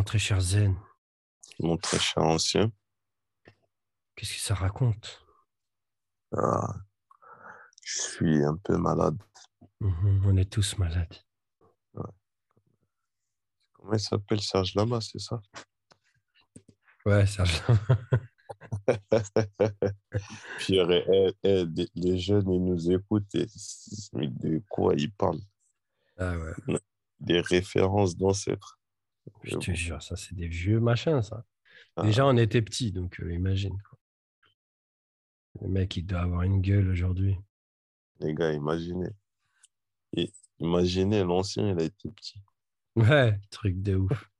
mon très cher Zen, mon très cher ancien. qu'est-ce que ça raconte? Ah, je suis un peu malade. Mhm, On est tous malades. Comment il s'appelle Serge Lama, c'est ça? Ouais, Serge. Pierre, eh, eh, les jeunes, ils nous écoutent. et- mais de quoi ils parlent? Ah ouais, Des références d'ancêtres. Je te jure, ça, c'est des vieux machins, ça. ah, Déjà, on était petits, donc euh, imagine. quoi. Le mec, il doit avoir une gueule aujourd'hui. les gars, imaginez. Et imaginez, l'ancien, il a été petit. Ouais, truc de ouf.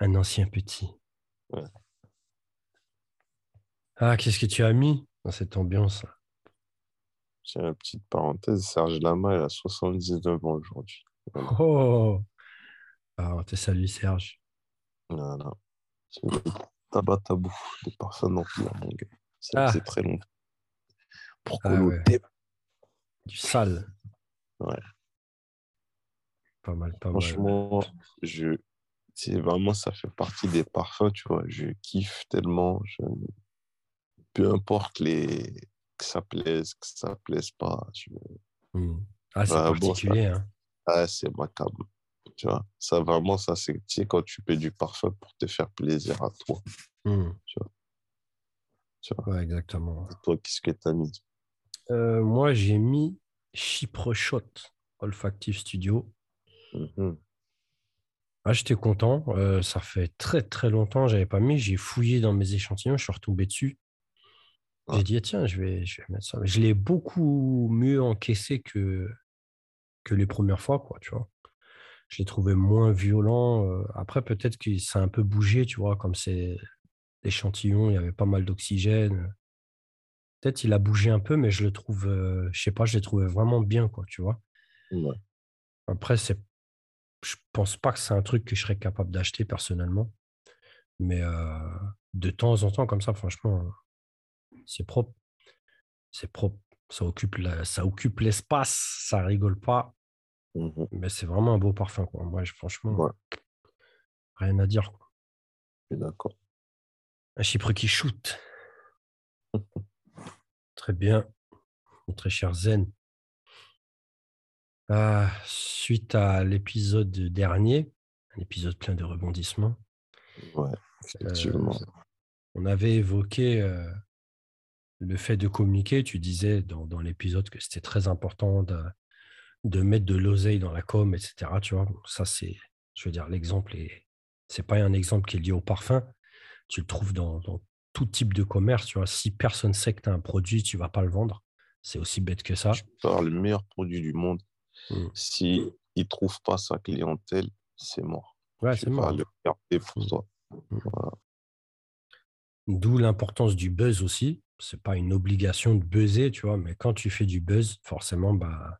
Un ancien petit. Ouais. Ah, qu'est-ce que tu as mis dans cette ambiance là? C'est une petite parenthèse. Serge Lama, il a 79 ans aujourd'hui. Voilà. Oh Ah, on te salue, Serge. Voilà. C'est tabac tabou, les parfums d'empire, mon gars. Ça Ah. très longtemps. Pour Ah ouais. Du sale. Ouais. Pas mal, pas mal. Franchement, je, c'est vraiment, ça fait partie des parfums, tu vois. Je kiffe tellement. Je, peu importe les, que ça plaise, que ça plaise pas. je- Hmm. Ah, c'est Bah, bon, particulier, hein. ah, c'est macabre. Tu vois, ça vraiment, ça, c'est, tu sais, quand tu payes du parfum pour te faire plaisir à toi. Hmm. Tu vois, Ouais, exactement. toi, qu'est-ce que t'as mis? Euh, moi, j'ai mis Chypre Shot Olfactive Studio. Mhm. Ah, j'étais content. Euh, ça fait très très longtemps que j'avais pas mis. J'ai fouillé dans mes échantillons, je suis retombé dessus. J'ai dit, tiens, je vais, je vais mettre ça. Mais je l'ai beaucoup mieux encaissé que, que les premières fois, quoi, tu vois. Je l'ai trouvé moins violent. Après, peut-être que ça a un peu bougé, tu vois, comme c'est l'échantillon, il y avait pas mal d'oxygène. Peut-être il a bougé un peu, mais je le trouve, euh, je sais pas, je l'ai trouvé vraiment bien, quoi, tu vois. Ouais. Après, c'est, je pense pas que c'est un truc que je serais capable d'acheter personnellement. Mais euh, de temps en temps, comme ça, franchement, c'est propre. C'est propre. Ça occupe, la- ça occupe l'espace, ça rigole pas. Mhm. Mais c'est vraiment un beau parfum, quoi. Moi, je- franchement, Ouais. rien à dire. quoi. Je suis d'accord. Un chypre qui shoot. Très bien. Mon très cher Zen. Ah, suite à l'épisode dernier, un épisode plein de rebondissements, Ouais, effectivement. on avait évoqué euh, le fait de communiquer. Tu disais dans, dans l'épisode que c'était très important de, de mettre de l'oseille dans la com, etc. Tu vois, ça c'est, je veux dire, l'exemple est, c'est pas un exemple qui est lié au parfum. Tu le trouves dans, dans tout type de commerce. Tu vois, si personne sait que tu as un produit, tu vas pas le vendre. C'est aussi bête que ça. Tu parles le meilleur produit du monde. Mm. Si il trouve pas sa clientèle, c'est mort. Ouais, c'est mort. le garder pour Mm. toi. D'où l'importance du buzz aussi. C'est pas une obligation de buzzer, tu vois, mais quand tu fais du buzz, forcément, bah,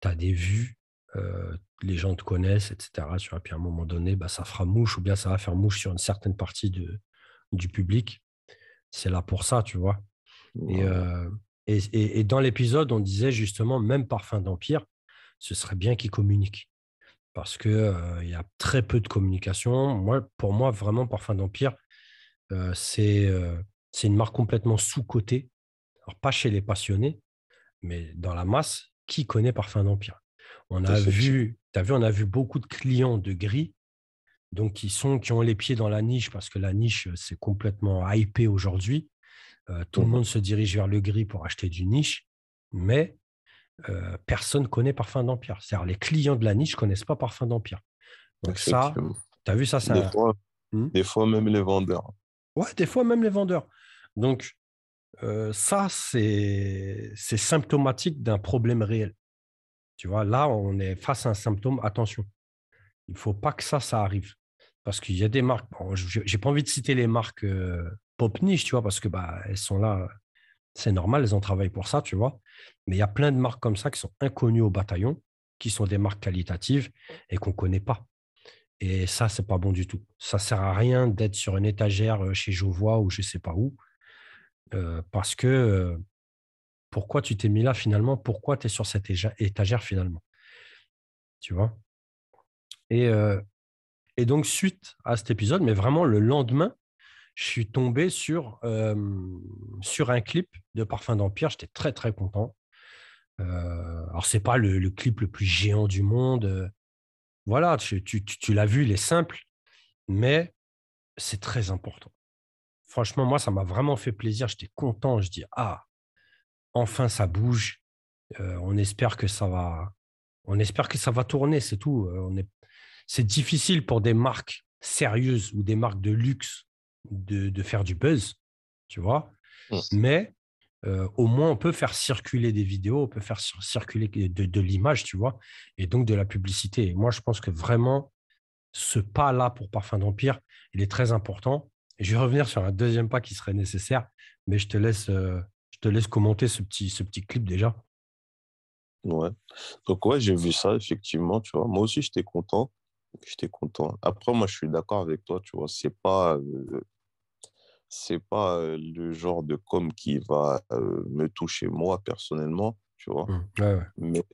tu as des vues, euh, les gens te connaissent, etc. Tu vois, puis à un moment donné, bah, ça fera mouche ou bien ça va faire mouche sur une certaine partie de, du public. C'est là pour ça, tu vois. Et, Ouais. euh, et, et- et dans l'épisode, on disait justement, même Parfum d'Empire, ce serait bien qu'il communique. Parce qu'il y a très peu de communication. Moi, pour moi, vraiment, Parfum d'Empire, c'est c'est une marque complètement sous-cotée. Alors, pas chez les passionnés, mais dans la masse, qui connaît Parfum d'Empire On a vu, tu as vu, on a vu beaucoup de clients de gris, donc qui, sont, qui ont les pieds dans la niche, parce que la niche, c'est complètement hypé aujourd'hui. Euh, tout le Mhm. monde se dirige vers le gris pour acheter du niche, mais euh, personne connaît Parfum d'Empire. C'est-à-dire les clients de la niche ne connaissent pas Parfum d'Empire. Donc ça, tu as vu, ça, c'est Des un- fois, Hmm. des fois, même les vendeurs. Ouais, des fois même les vendeurs. Donc, euh, ça, c'est symptomatique d'un problème réel. Tu vois, là, on est face à un symptôme. Attention, il ne faut pas que ça, ça arrive. Parce qu'il y a des marques, bon, je n'ai pas envie de citer les marques euh, pop niche, tu vois, parce que bah, elles sont là, c'est normal, elles ont travaillé pour ça, tu vois. Mais il y a plein de marques comme ça qui sont inconnues au bataillon, qui sont des marques qualitatives et qu'on ne connaît pas. Et ça, c'est pas bon du tout. Ça sert à rien d'être sur une étagère euh, chez Jovois ou je sais pas où. Parce que pourquoi tu t'es mis là finalement? Pourquoi tu es sur cette étagère finalement? Tu vois? Et, donc, suite à cet épisode, mais vraiment le lendemain, je suis tombé sur, sur un clip de Parfum d'Empire. J'étais très, très content. Alors, ce n'est pas le, clip le plus géant du monde. Voilà, tu l'as vu, il est simple, mais c'est très important. Franchement, moi, ça m'a vraiment fait plaisir. J'étais content. Je dis, ah, enfin, ça bouge. on espère que ça va, on espère que ça va tourner, c'est tout. On est, c'est difficile pour des marques sérieuses ou des marques de luxe de, faire du buzz, tu vois. Mmh. Mais au moins, on peut faire circuler des vidéos, on peut faire circuler de, l'image, tu vois, et donc de la publicité. moi, je pense que vraiment, ce pas-là pour Parfum d'Empire, il est très important. Et je vais revenir sur un deuxième pas qui serait nécessaire, mais je te laisse, je te laisse commenter ce petit, ce petit clip déjà. Ouais. Donc, ouais, j'ai vu ça, effectivement, tu vois. Moi aussi, j'étais content. J'étais content. Après, moi, je suis d'accord avec toi, tu vois. C'est pas, c'est pas le genre de com qui va me toucher moi personnellement, tu vois. Mmh. Mais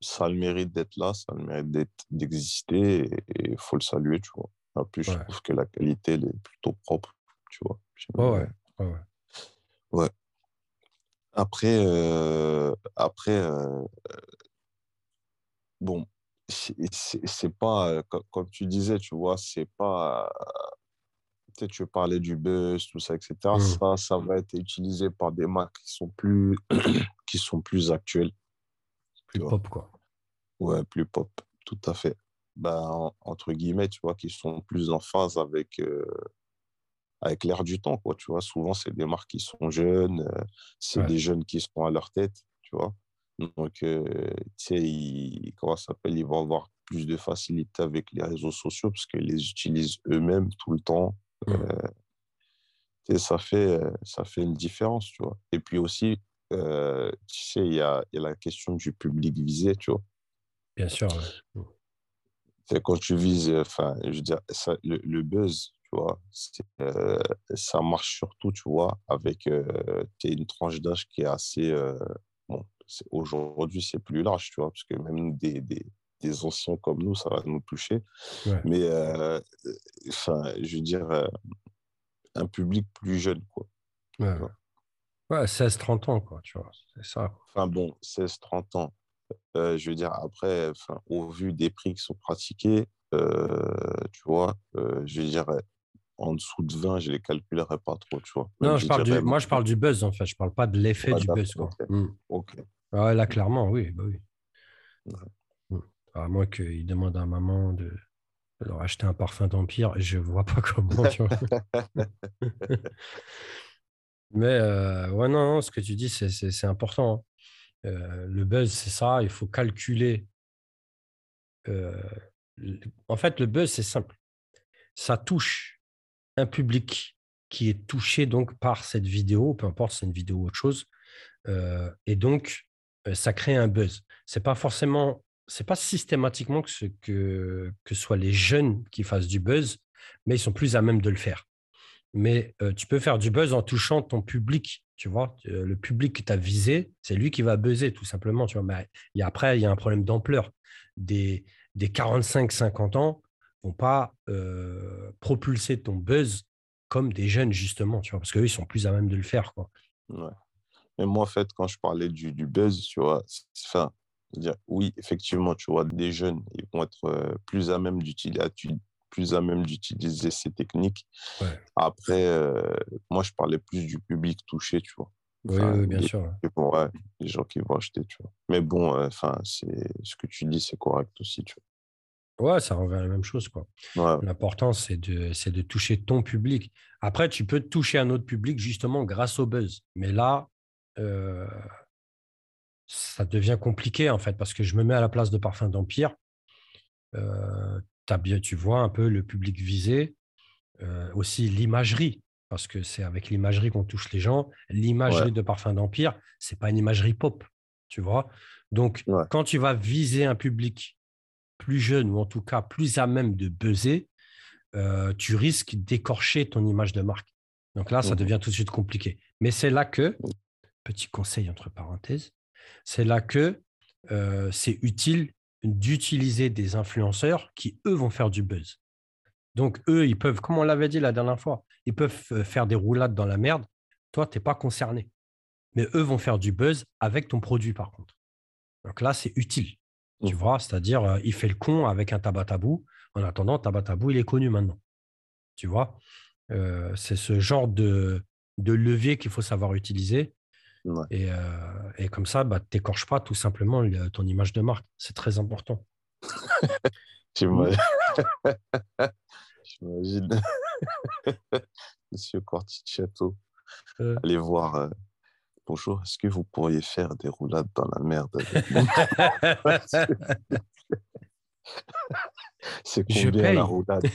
ça a le mérite d'être là, ça a le mérite d'exister et il faut le saluer, tu vois. En plus, je trouve que la qualité, elle est plutôt propre, tu vois. Ouais, ouais. ouais. Après, après bon, c'est pas, comme tu disais, tu vois, c'est pas tu tu parlais du buzz, tout ça, etc. Mmh. Ça, ça va être utilisé par des marques qui sont plus, qui sont plus actuelles. Plus pop, quoi. Ouais, plus pop, tout à fait. Ben, entre guillemets, tu vois, qui sont plus en phase avec, euh, avec l'air du temps, quoi, tu vois. Souvent, c'est des marques qui sont jeunes, euh, c'est des jeunes qui sont à leur tête, tu vois. Donc, euh, tu sais, ils, comment ça s'appelle, ils vont avoir plus de facilité avec les réseaux sociaux parce qu'ils les utilisent eux-mêmes tout le temps. Mmh. ça, fait, ça fait une différence, tu vois. Et puis aussi, tu sais, il y a, y a, la question du public visé, tu vois. Bien sûr. C'est Quand tu vises, enfin, je veux dire, ça, le, buzz, tu vois, ça marche surtout, tu vois, avec une tranche d'âge qui est assez. bon, aujourd'hui, c'est plus large, tu vois, parce que même des, des, des anciens comme nous, ça va nous toucher. Mais, euh, enfin, je veux dire, euh, un public plus jeune, quoi. Ouais, ouais 16-30 ans, quoi, tu vois, c'est ça. Enfin bon, 16-30 ans. Euh, je veux dire, après, au vu des prix qui sont pratiqués, tu vois, je veux dire, en dessous de 20, je les calculerai pas trop, tu vois. non, je parle du, moi, je parle du buzz, en fait. Je parle pas de l'effet du buzz, quoi. Mmh. Ok. Ouais, là, clairement, oui. Bah oui. À moins qu'il demande à maman de, leur acheter un parfum d'Empire, je ne vois pas comment. Mais euh, ouais, non, ce que tu dis, c'est important. Le buzz, c'est ça, il faut calculer. En fait, le buzz, c'est simple. Ça touche un public qui est touché donc par cette vidéo, peu importe si c'est une vidéo ou autre chose. et donc, ça crée un buzz. C'est pas forcément c'est pas systématiquement que ce que, que soit les jeunes qui fassent du buzz, mais ils sont plus à même de le faire. Mais euh, tu peux faire du buzz en touchant ton public, tu vois. Euh, le public que tu as visé, c'est lui qui va buzzer, tout simplement, tu vois. Mais après, il y a un problème d'ampleur. Des, des 45-50 ans vont pas euh, propulser ton buzz comme des jeunes, justement, tu vois, parce qu'eux, ils sont plus à même de le faire. Mais moi, en fait, quand je parlais du, buzz, tu vois, enfin, oui, effectivement, tu vois, des jeunes, ils vont être plus à même d'utiliser plus à même d'utiliser ces techniques. Après, euh, moi, je parlais plus du public touché, tu vois. oui, bien sûr. Ouais, les gens qui vont acheter, tu vois. Mais bon, euh, enfin, c'est ce que tu dis, c'est correct aussi, tu vois. Ouais, ça revient à la même chose, quoi. L'important, c'est de, c'est de toucher ton public. Après, tu peux toucher un autre public justement grâce au buzz. Mais là, ça devient compliqué en fait, parce que je me mets à la place de Parfum d'Empire. Euh, bien, tu vois un peu le public visé, euh, aussi l'imagerie, parce que c'est avec l'imagerie qu'on touche les gens. L'imagerie de Parfum d'Empire, c'est pas une imagerie pop, tu vois? Donc, quand tu vas viser un public plus jeune ou en tout cas plus à même de buzzer, euh, tu risques d'écorcher ton image de marque. Donc là, ça mmh devient tout de suite compliqué. Mais c'est là que, petit conseil entre parenthèses, c'est là que c'est utile d'utiliser des influenceurs qui, eux, vont faire du buzz. Donc, eux, ils peuvent, comme on l'avait dit la dernière fois, ils peuvent euh, faire des roulades dans la merde. Toi, tu n'es pas concerné. Mais eux vont faire du buzz avec ton produit, par contre. Donc là, c'est utile. Tu Mm. vois, c'est-à-dire, euh, il fait le con avec un tabatabou. En attendant, tabatabou, il est connu maintenant. Tu vois, Euh, c'est ce genre de, de levier qu'il faut savoir utiliser. Ouais. Et, euh, et comme ça, bah, tu n'écorches pas tout simplement le- ton image de marque. C'est très important. J'imagine. Monsieur Corticciato, Euh. allez voir. euh, Bonjour, est-ce que vous pourriez faire des roulades dans la merde avec nous C'est combien la roulade?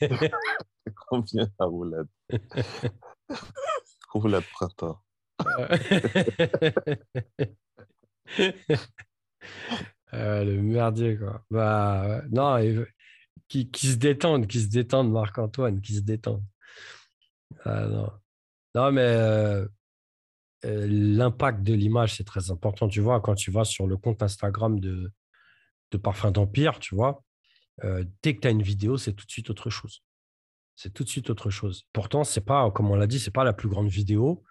C'est combien la roulade? Roulade printemps. Euh, le merdier, quoi. Bah, non, et- qui, qui se détendent, qui se détendent, Marc-Antoine, qui se détendent. Ah, non. non, mais euh, euh, l'impact de l'image, c'est très important. Tu vois, quand tu vas sur le compte Instagram de, de Parfum d'Empire, tu vois, dès que tu as une vidéo, c'est tout de suite autre chose. C'est tout de suite autre chose. Pourtant, c'est pas, comme on l'a dit, c'est pas la plus grande vidéo.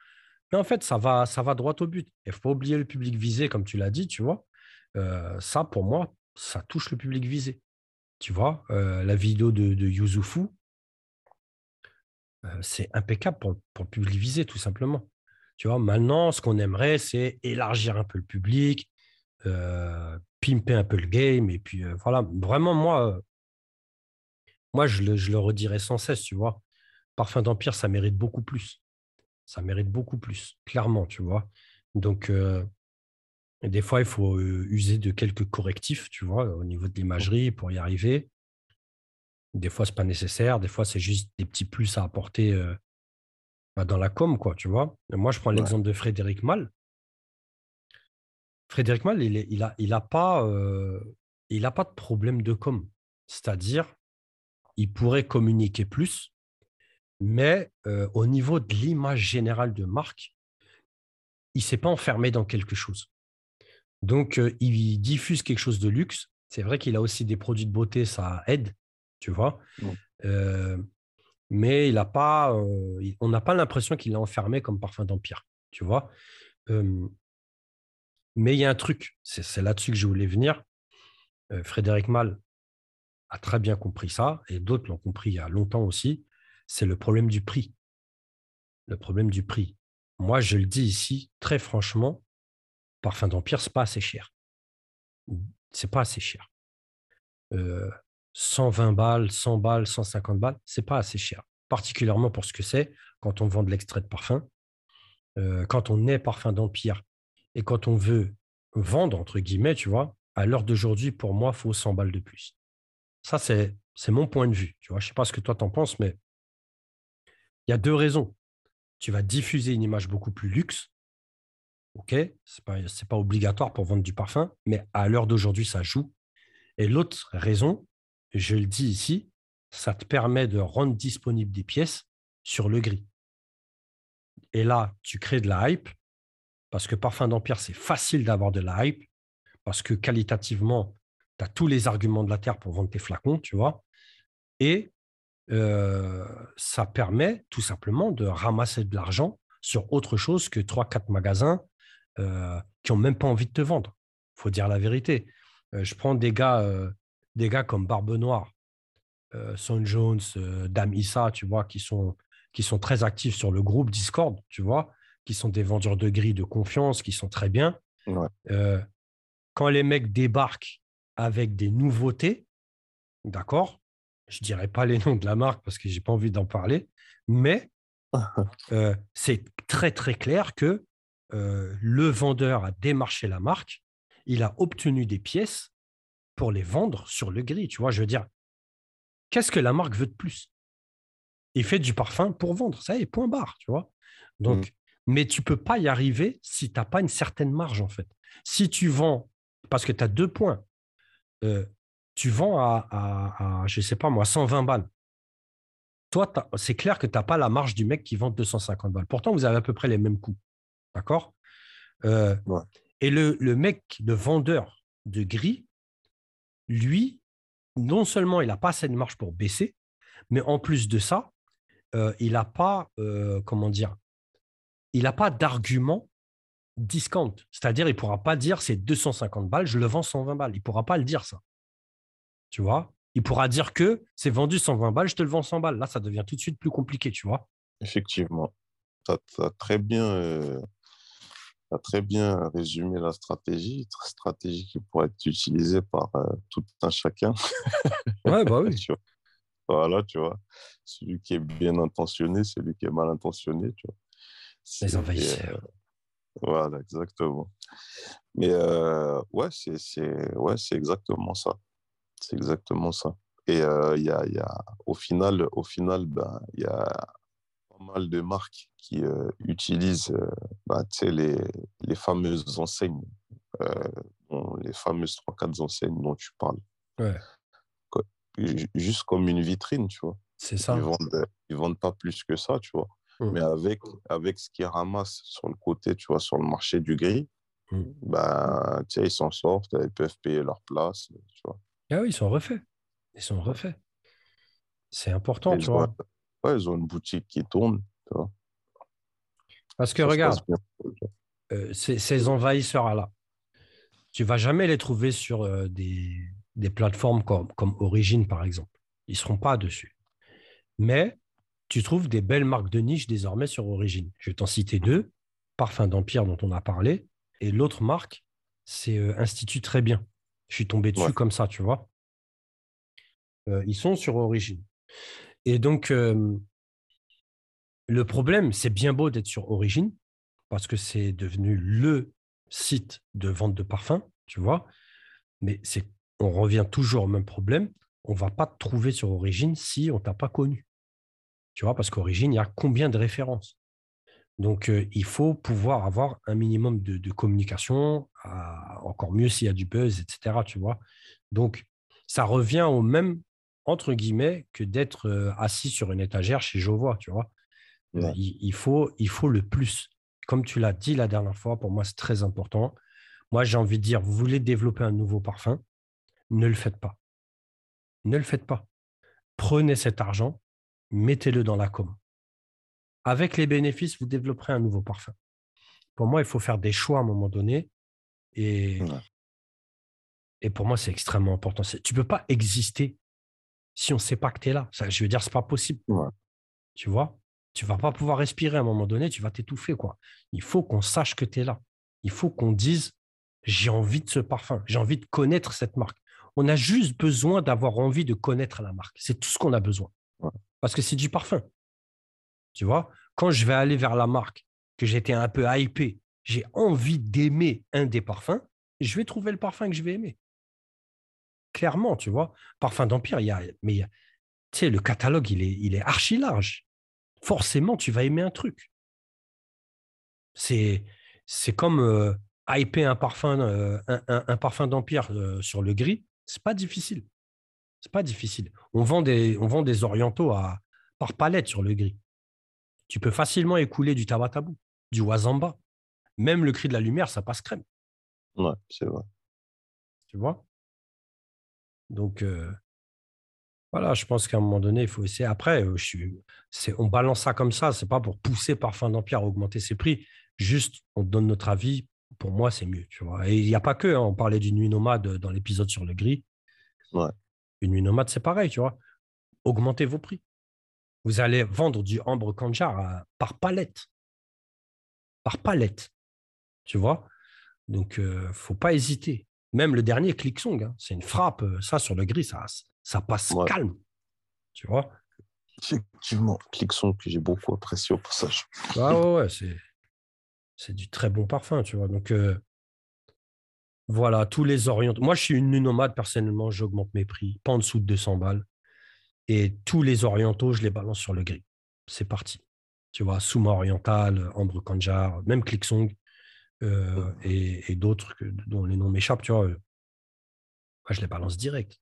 Mais en fait, ça va, droit au but. Il ne faut pas oublier le public visé, comme tu l'as dit, tu vois. Euh, ça, pour moi, ça touche le public visé. Tu vois, euh, la vidéo de, de Yuzufu, euh, c'est impeccable pour, pour le public visé, tout simplement. Tu vois, maintenant, ce qu'on aimerait, c'est élargir un peu le public, pimper un peu le game. Et puis, voilà, vraiment, moi, moi je, le, je le redirai sans cesse, tu vois. Parfum d'Empire, ça mérite beaucoup plus. Ça mérite beaucoup plus, clairement, tu vois? Donc, euh, des fois, il faut user de quelques correctifs, tu vois, au niveau de l'imagerie pour y arriver. Des fois, ce n'est pas nécessaire. Des fois, c'est juste des petits plus à apporter euh, bah, dans la com, quoi, tu vois? Et moi, je prends Ouais. l'exemple de Frédéric Mal. Frédéric Mal, il n'a il a, il a pas, euh, il a pas de problème de com. C'est-à-dire, il pourrait communiquer plus, mais euh, au niveau de l'image générale de marque, il ne s'est pas enfermé dans quelque chose. Donc, euh, il diffuse quelque chose de luxe. C'est vrai qu'il a aussi des produits de beauté, ça aide, tu vois. Euh, mais il n'a pas, on n'a pas l'impression qu'il est enfermé comme parfum d'empire, tu vois. Mais il y a un truc, c'est là-dessus que je voulais venir. Frédéric Mal a très bien compris ça, et d'autres l'ont compris il y a longtemps aussi. C'est le problème du prix. Le problème du prix. Moi, je le dis ici, très franchement, Parfum d'Empire, c'est pas assez cher. C'est pas assez cher. Euh, 120 balles, 100 balles, 150 balles, c'est pas assez cher. Particulièrement pour ce que c'est quand on vend de l'extrait de parfum. Euh, quand on est Parfum d'Empire et quand on veut vendre, entre guillemets, tu vois, à l'heure d'aujourd'hui, pour moi, il faut 100 balles de plus. Ça, c'est mon point de vue. Je sais pas ce que toi t'en penses, mais il y a deux raisons. Tu vas diffuser une image beaucoup plus luxe. OK, ce n'est pas, obligatoire pour vendre du parfum, mais à l'heure d'aujourd'hui, ça joue. Et l'autre raison, je le dis ici, ça te permet de rendre disponible des pièces sur le gris. Et là, tu crées de la hype, parce que Parfum d'Empire, c'est facile d'avoir de la hype, parce que qualitativement, tu as tous les arguments de la Terre pour vendre tes flacons, tu vois. Et euh, ça permet tout simplement de ramasser de l'argent sur autre chose que 3-4 magasins euh, qui n'ont même pas envie de te vendre. Il faut dire la vérité. Euh, je prends des gars, des gars comme Barbe Noire, Son Jones, Dame Issa, tu vois, qui sont, qui sont très actifs sur le groupe Discord, tu vois, qui sont des vendeurs de gris de confiance, qui sont très bien. Ouais. Quand les mecs débarquent avec des nouveautés, d'accord, je ne dirais pas les noms de la marque parce que je n'ai pas envie d'en parler, mais euh, c'est très très clair que euh, le vendeur a démarché la marque, il a obtenu des pièces pour les vendre sur le gris. Tu vois, je veux dire, qu'est-ce que la marque veut de plus? Il fait du parfum pour vendre, ça y est, point barre, tu vois. Donc, Mm. mais tu peux pas y arriver si tu n'as pas une certaine marge en fait. Si tu vends, parce que tu as deux points, euh, tu vends à, à, à, je sais pas moi, 120 balles. Toi, c'est clair que tu n'as pas la marge du mec qui vend 250 balles. Pourtant, vous avez à peu près les mêmes coûts. D'accord? Euh, Ouais. Et le, le mec, le vendeur de gris, lui, non seulement il n'a pas assez de marge pour baisser, Mais en plus de ça, euh, il n'a pas, euh, comment dire, il n'a pas d'argument discount. C'est-à-dire, il ne pourra pas dire c'est 250 balles, je le vends 120 balles. Il ne pourra pas le dire ça. Tu vois? Il pourra dire que c'est vendu 120 balles, je te le vends 100 balles. Là, ça devient tout de suite plus compliqué, tu vois? Effectivement. Tu as, très bien. Euh, très bien résumé la stratégie, stratégie qui pourrait être utilisée par tout un chacun. Ouais, bah oui. Voilà, tu vois. Celui qui est bien intentionné, celui qui est mal intentionné, tu vois. Les envahisseurs. Euh, voilà, exactement. Mais euh, ouais, c'est ouais, exactement ça. C'est exactement ça. Et euh, y, a, y a, au final, au final ben, il y a pas mal de marques qui utilisent ben, les, les fameuses enseignes, les fameuses 3-4 enseignes dont tu parles. Ouais juste comme une vitrine, tu vois. C'est ça. Ils vendent, ils vendent pas plus que ça, tu vois. Mmh. Mais avec, avec ce qu'ils ramassent sur le côté, tu vois, sur le marché du gris, mmh. sais, ils s'en sortent, ils peuvent payer leur place, tu vois. Ah oui, ils sont refaits. Ils sont refaits. C'est important, tu vois. ouais, ils ont une boutique qui tourne, tu vois. Parce que regarde, euh, ces, envahisseurs-là, tu vas jamais les trouver sur euh, des, des plateformes comme, comme Origin, par exemple. Ils ne seront pas dessus. Mais tu trouves des belles marques de niche désormais sur Origin. Je vais t'en citer deux. Parfum d'Empire dont on a parlé. Et l'autre marque, c'est euh, Institut Très Bien. Je suis tombé dessus comme ça, tu vois. Euh, ils sont sur Origin. Et donc, euh, le problème, c'est bien beau d'être sur Origin, parce que c'est devenu le site de vente de parfums, tu vois. Mais c'est on revient toujours au même problème. On ne va pas te trouver sur Origine si on ne t'a pas connu. Tu vois, parce qu'Origine, il y a combien de références? Donc, euh, il faut pouvoir avoir un minimum de, communication, encore mieux s'il y a du buzz, etc. Tu vois Donc, ça revient au même, entre guillemets, que d'être euh, assis sur une étagère chez Jovois, tu vois euh, il, faut, il faut le plus. Comme tu l'as dit la dernière fois, pour moi, c'est très important. Moi, j'ai envie de dire, vous voulez développer un nouveau parfum, ne le faites pas. Ne le faites pas. Prenez cet argent, mettez-le dans la com. Avec les bénéfices, vous développerez un nouveau parfum. Pour moi, il faut faire des choix à un moment donné. Et, et pour moi, c'est extrêmement important. Tu ne peux pas exister si on ne sait pas que tu es là. Ça, je veux dire, ce n'est pas possible. Tu vois? Tu ne vas pas pouvoir respirer à un moment donné, tu vas t'étouffer. quoi. Il faut qu'on sache que tu es là. Il faut qu'on dise, j'ai envie de ce parfum, j'ai envie de connaître cette marque. On a juste besoin d'avoir envie de connaître la marque. C'est tout ce qu'on a besoin. Parce que c'est du parfum. Tu vois, quand je vais aller vers la marque, que j'étais un peu hypé, j'ai envie d'aimer un des parfums, je vais trouver le parfum que je vais aimer. Clairement, tu vois. Parfum d'Empire, il y a, mais tu sais, le catalogue, il est, il archi large. Forcément, tu vas aimer un truc. C'est, comme euh, hyper un parfum, euh, d'Empire euh, sur le gris c'est pas difficile. C'est pas difficile. On vend des, on vend des orientaux à, par palette sur le gris. Tu peux facilement écouler du tabatabou, du wazamba. Même le cri de la lumière, ça passe crème. Ouais, c'est vrai. Tu vois? Donc, euh, voilà, je pense qu'à un moment donné, il faut essayer. Après, euh, je suis, on balance ça comme ça. C'est pas pour pousser Parfum d'Empire à augmenter ses prix. Juste, on donne notre avis pour moi, c'est mieux. Tu vois. Et il n'y a pas que, hein, on parlait d'une nuit nomade dans l'épisode sur le gris. Une nuit nomade, c'est pareil, tu vois. Augmentez vos prix. Vous allez vendre du ambre kanjar par palette. Par palette. Tu vois Donc, il euh, ne faut pas hésiter. Même le dernier Clicksong, hein, c'est une frappe. Euh, ça, sur le gris, ça, ça passe calme. Tu vois Effectivement, Clicksong que j'ai beaucoup apprécié au passage. Ah ouais, ouais c'est c'est du très bon parfum, tu vois. Donc, euh, voilà, tous les orientaux. Moi, je suis une nomade, personnellement, j'augmente mes prix, pas en dessous de 200 balles. Et tous les orientaux, je les balance sur le gris. C'est parti. Tu vois, Souma Oriental, Ambre Kanjar, même Clicksong euh, et, d'autres dont les noms m'échappent, tu vois. moi, je les balance direct.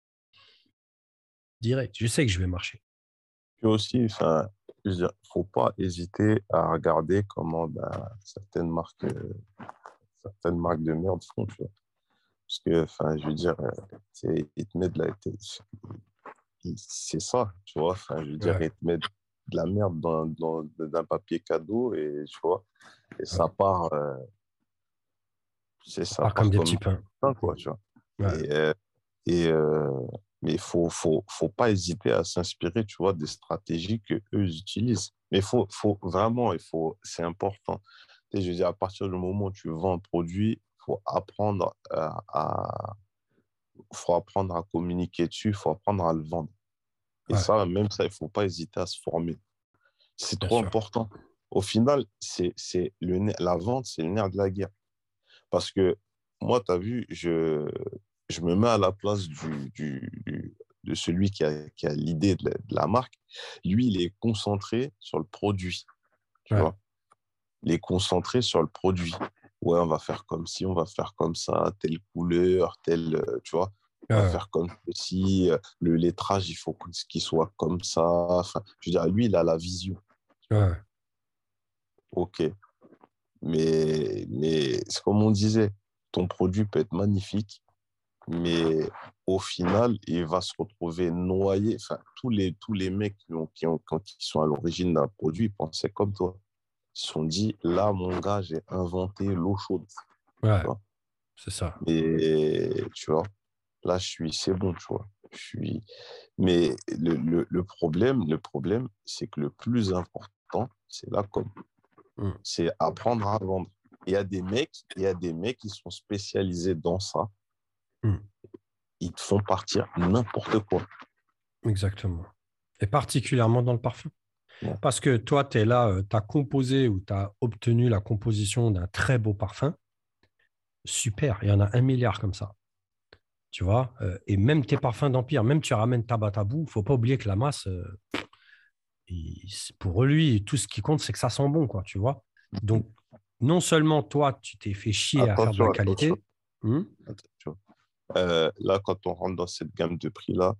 Direct. Je sais que je vais marcher. Puis aussi, enfin, il ne faut pas hésiter à regarder comment ben, certaines, marques, euh, certaines marques de merde font. Tu vois. Parce que, enfin, je veux dire, euh, ils te mettent de la. c'est ça, tu vois. Enfin, je veux dire, ils te mettent de la merde dans, dans, un papier cadeau et tu vois, et ça part. Euh, c'est ça. Part comme des petits pains. Quoi, tu vois. Et, euh, et euh, mais il faut, faut, faut pas hésiter à s'inspirer, tu vois, des stratégies que eux utilisent. Mais faut, faut vraiment, il faut, c'est important. je veux dire, à partir du moment où tu vends un produit, faut apprendre à, faut apprendre à communiquer dessus, il faut apprendre à le vendre. Et ça, même ça, il ne faut pas hésiter à se former. C'est trop important. Au final, c'est le la vente, c'est le nerf de la guerre. Parce que moi, tu as vu, je, je me mets à la place du, du, de celui qui a, qui a l'idée de, la marque. Lui, il est concentré sur le produit. Tu vois il est concentré sur le produit. Ouais, on va faire comme ci, on va faire comme ça, telle couleur, telle, euh, tu vois. On va faire comme ceci, euh, le lettrage, il faut qu'il soit comme ça. Enfin, je veux dire, lui, il a la vision. Ouais. Ok. Mais, mais c'est comme on disait, ton produit peut être magnifique, mais au final, il va se retrouver noyé. Enfin, tous les, tous les mecs qui, ont, qui, ont, ils sont à l'origine d'un produit, ils pensaient comme toi se sont dit, là, mon gars, j'ai inventé l'eau chaude. Ouais, c'est ça. Et tu vois, là, je suis, c'est bon, tu vois. Je suis... Mais le, le, le problème, le problème, c'est que le plus important, c'est la com. Hmm. C'est apprendre à vendre. Il y a des mecs, il y a des mecs qui sont spécialisés dans ça. Hmm. Ils te font partir n'importe quoi. Exactement. Et particulièrement dans le parfum. Parce que toi, tu es là, euh, tu as composé ou tu as obtenu la composition d'un très beau parfum. Super, il y en a un milliard comme ça. Tu vois euh, Et même tes parfums d'Empire, même tu ramènes Tabatabou, il ne faut pas oublier que la masse, euh, pour lui, tout ce qui compte, c'est que ça sent bon, quoi, tu vois? Donc, non seulement toi, tu t'es fait chier à faire de la qualité. Hmm? Là, quand on rentre dans cette gamme de prix-là,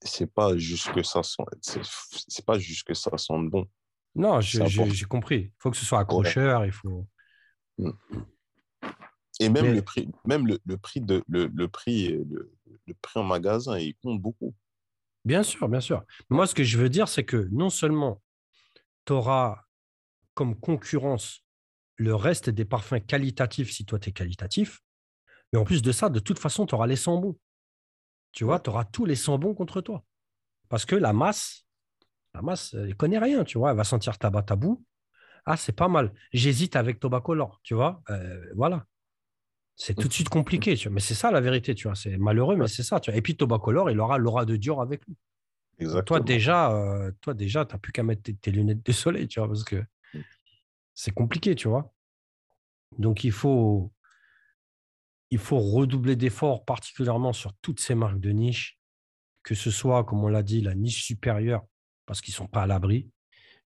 c'est pas juste que ça sent, c'est pas juste que ça sent bon. Non, j'ai compris. Il faut que ce soit accrocheur, il faut. Mm. Et même le prix, même le, le prix de le, le prix le, le, prix en magasin, il compte beaucoup. Bien sûr, bien sûr. Moi, ce que je veux dire, c'est que non seulement tu auras comme concurrence le reste des parfums qualitatifs si toi tu es qualitatif, mais en plus de ça, de toute façon, tu auras les sons bons tu vois, tu auras tous les sambons contre toi. Parce que la masse, la masse, elle ne connaît rien, tu vois. Elle va sentir tabac tabou. Ah, c'est pas mal. J'hésite avec Tobacolor, tu vois. Euh, voilà. C'est tout de suite compliqué, tu vois. Mais c'est ça la vérité, tu vois. C'est malheureux, mais c'est ça. Tu vois. Et puis Tobacolor, il aura l'aura de Dior avec lui. Exactement. Toi, déjà, euh, toi, déjà, tu n'as plus qu'à mettre tes, lunettes de soleil, tu vois, parce que mm. c'est compliqué, tu vois. Donc, il faut, il faut redoubler d'efforts, particulièrement sur toutes ces marques de niche, que ce soit, comme on l'a dit, la niche supérieure, parce qu'ils ne sont pas à l'abri,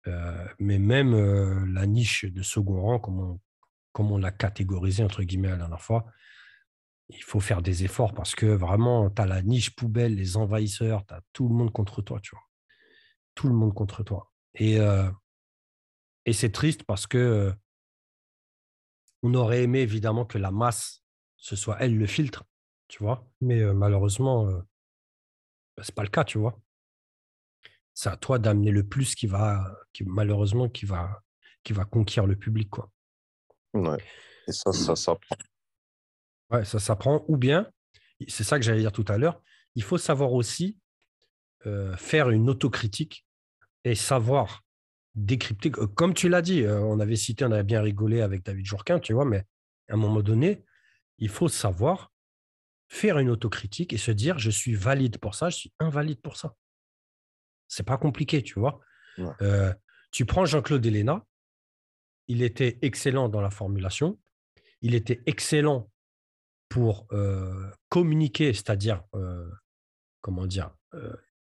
euh, mais même euh, la niche de second rang, comme on, comme on l'a catégorisé, entre guillemets, la dernière fois. Il faut faire des efforts parce que vraiment, tu as la niche poubelle, les envahisseurs, tu as tout le monde contre toi, tu vois. Tout le monde contre toi. Et, euh, c'est triste parce que on aurait aimé évidemment que la masse ce soit elle le filtre, tu vois. Mais malheureusement, bah, ce n'est pas le cas, tu vois. C'est à toi d'amener le plus qui va, qui, malheureusement, qui va, qui va conquérir le public, quoi. Ouais. Et ça, ça s'apprend. Ouais, ça s'apprend. Ou bien, c'est ça que j'allais dire tout à l'heure, il faut savoir aussi faire une autocritique et savoir décrypter. Comme tu l'as dit, on avait cité, on avait bien rigolé avec David Jourquin, tu vois, mais à un moment donné, il faut savoir faire une autocritique et se dire je suis valide pour ça, je suis invalide pour ça. C'est pas compliqué, tu vois. Euh, tu prends Jean-Claude Elena, il était excellent dans la formulation, il était excellent pour euh, communiquer, c'est-à-dire, euh, comment dire,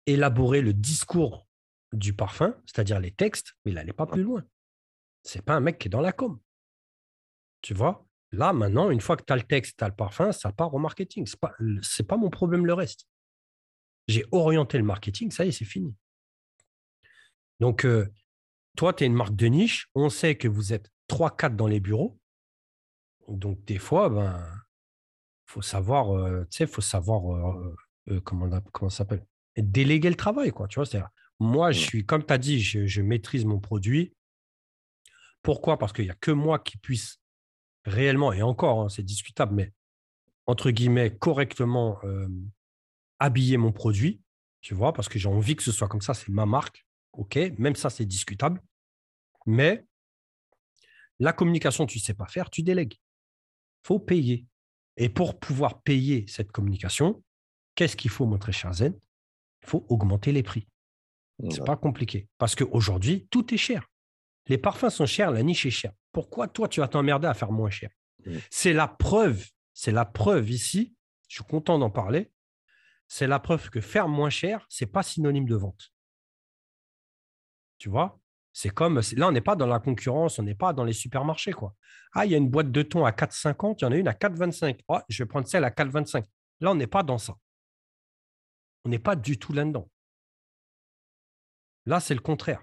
élaborer le discours du parfum, c'est-à-dire les textes, mais il n'allait pas plus loin. C'est pas un mec qui est dans la com. Tu vois? Là, maintenant, une fois que tu as le texte, tu as le parfum, ça part au marketing. Ce n'est pas, mon problème le reste. J'ai orienté le marketing, ça y est, c'est fini. Donc, euh, toi, tu es une marque de niche. On sait que vous êtes 3-4 dans les bureaux. Donc, des fois, ben, faut savoir, euh, tu sais, faut savoir euh, comment, comment ça s'appelle déléguer le travail, quoi. Tu vois, moi, je suis, comme tu as dit, je, maîtrise mon produit. Pourquoi? Parce qu'il n'y a que moi qui puisse réellement, et encore, hein, c'est discutable, mais entre guillemets, correctement euh, habiller mon produit, tu vois, parce que j'ai envie que ce soit comme ça, c'est ma marque. OK, même ça, c'est discutable. Mais la communication, tu ne sais pas faire, tu délègues. Il faut payer. Et pour pouvoir payer cette communication, qu'est-ce qu'il faut montrer, cher Zen? Il faut augmenter les prix. Ce n'est pas compliqué. Parce qu'aujourd'hui, tout est cher. Les parfums sont chers, la niche est chère. Pourquoi toi, tu vas t'emmerder à faire moins cher? Mmh. C'est la preuve, c'est la preuve ici, je suis content d'en parler, c'est la preuve que faire moins cher, ce n'est pas synonyme de vente. Tu vois? C'est comme, là, on n'est pas dans la concurrence, on n'est pas dans les supermarchés. quoi. Ah, il y a une boîte de thon à 4,50, il y en a une à 4,25. Oh, je vais prendre celle à 4,25. Là, on n'est pas dans ça. On n'est pas du tout là-dedans. Là, c'est le contraire.